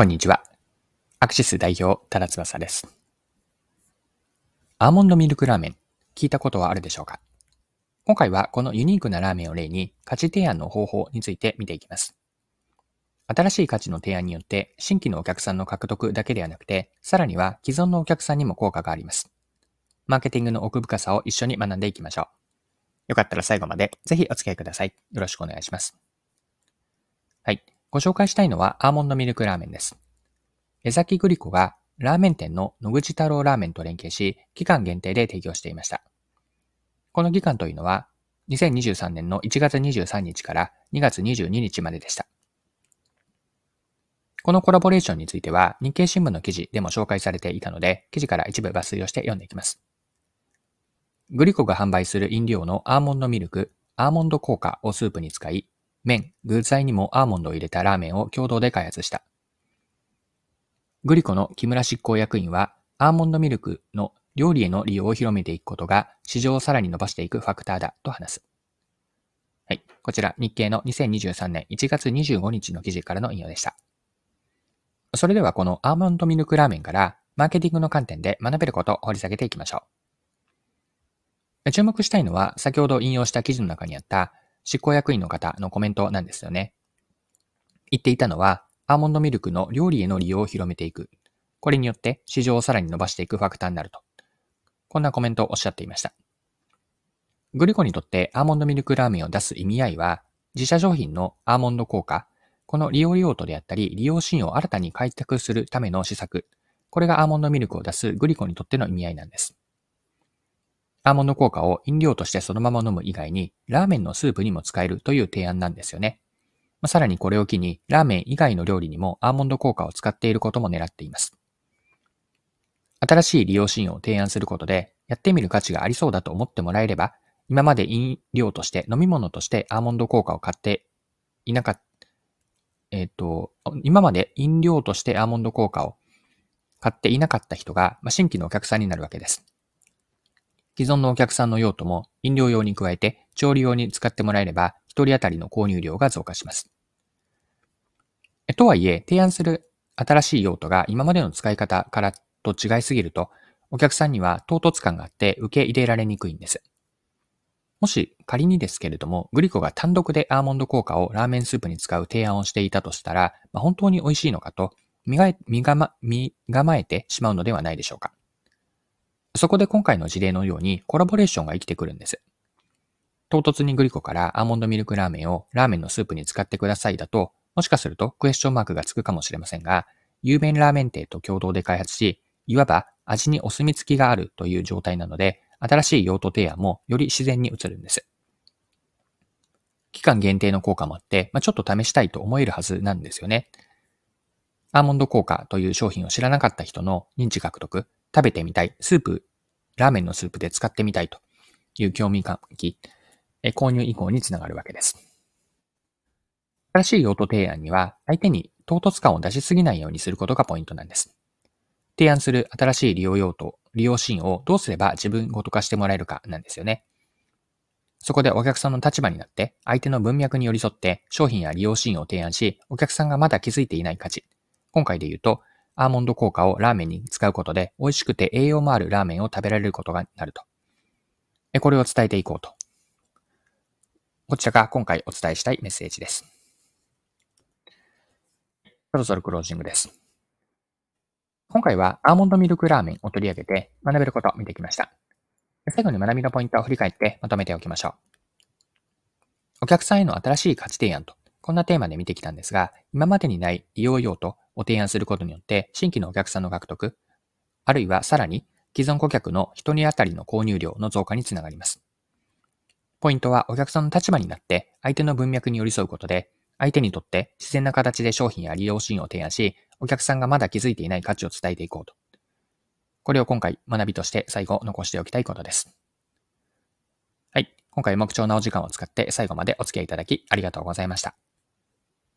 こんにちは。アクシス代表、ただ翼です。アーモンドミルクラーメン、聞いたことはあるでしょうか？今回はこのユニークなラーメンを例に価値提案の方法について見ていきます。新しい価値の提案によって新規のお客さんの獲得だけではなくて、さらには既存のお客さんにも効果があります。マーケティングの奥深さを一緒に学んでいきましょう。よかったら最後までぜひお付き合いください。よろしくお願いします。はい。ご紹介したいのはアーモンドミルクラーメンです。江崎グリコがラーメン店の野口太郎ラーメンと連携し、期間限定で提供していました。この期間というのは、2023年の1月23日から2月22日まででした。このコラボレーションについては日経新聞の記事でも紹介されていたので、記事から一部抜粋をして読んでいきます。グリコが販売する飲料のアーモンドミルク、アーモンド効果をスープに使い、麺、具材にもアーモンドを入れたラーメンを共同で開発した。グリコの木村執行役員は、アーモンドミルクの料理への利用を広めていくことが市場をさらに伸ばしていくファクターだと話す。はい。こちら日経の2023年1月25日の記事からの引用でした。それではこのアーモンドミルクラーメンからマーケティングの観点で学べることを掘り下げていきましょう。注目したいのは先ほど引用した記事の中にあった執行役員の方のコメントなんですよね。言っていたのは、アーモンドミルクの料理への利用を広めていく。これによって市場をさらに伸ばしていくファクターになると。こんなコメントをおっしゃっていました。グリコにとってアーモンドミルクラーメンを出す意味合いは、自社商品のアーモンド効果、この利用用途であったり、利用シーンを新たに開拓するための施策、これがアーモンドミルクを出すグリコにとっての意味合いなんです。アーモンド効果を飲料としてそのまま飲む以外に、ラーメンのスープにも使えるという提案なんですよね。まあ、さらにこれを機に、ラーメン以外の料理にもアーモンド効果を使っていることも狙っています。新しい利用シーンを提案することで、やってみる価値がありそうだと思ってもらえれば、今まで飲料として飲み物としてアーモンド効果を買っていなかった、えっ、ー、と、今まで飲料としてアーモンド効果を買っていなかった人が、まあ、新規のお客さんになるわけです。既存のお客さんの用途も飲料用に加えて調理用に使ってもらえれば、一人当たりの購入量が増加します。とはいえ、提案する新しい用途が今までの使い方からと違いすぎると、お客さんには唐突感があって受け入れられにくいんです。もし仮にですけれども、グリコが単独でアーモンド効果をラーメンスープに使う提案をしていたとしたら、まあ、本当に美味しいのかと身が身構えてしまうのではないでしょうか。そこで今回の事例のようにコラボレーションが生きてくるんです。唐突にグリコからアーモンドミルクラーメンをラーメンのスープに使ってくださいだと、もしかするとクエスチョンマークがつくかもしれませんが、有名ラーメン店と共同で開発し、いわば味にお墨付きがあるという状態なので、新しい用途提案もより自然に移るんです。期間限定の効果もあって、まあ、ちょっと試したいと思えるはずなんですよね。アーモンド効果という商品を知らなかった人の認知獲得、食べてみたい、スープ、ラーメンのスープで使ってみたいという興味喚起、購入以降につながるわけです。新しい用途提案には、相手に唐突感を出しすぎないようにすることがポイントなんです。提案する新しい利用用途、利用シーンをどうすれば自分ごと化してもらえるかなんですよね。そこでお客さんの立場になって、相手の文脈に寄り添って商品や利用シーンを提案し、お客さんがまだ気づいていない価値。今回で言うと、アーモンド効果をラーメンに使うことで、美味しくて栄養もあるラーメンを食べられることがなると。これを伝えていこうと。こちらが今回お伝えしたいメッセージです。そろそろクロージングです。今回はアーモンドミルクラーメンを取り上げて学べることを見てきました。最後に学びのポイントを振り返ってまとめておきましょう。お客さんへの新しい価値提案と、こんなテーマで見てきたんですが、今までにない利用用途、を提案することによって、新規のお客さんの獲得、あるいはさらに既存顧客の一人当たりの購入量の増加につながります。ポイントはお客さんの立場になって相手の文脈に寄り添うことで、相手にとって自然な形で商品や利用シーンを提案し、お客さんがまだ気づいていない価値を伝えていこうと。これを今回学びとして最後残しておきたいことです。はい。今回も貴重なお時間を使って最後までお付き合いいただきありがとうございました。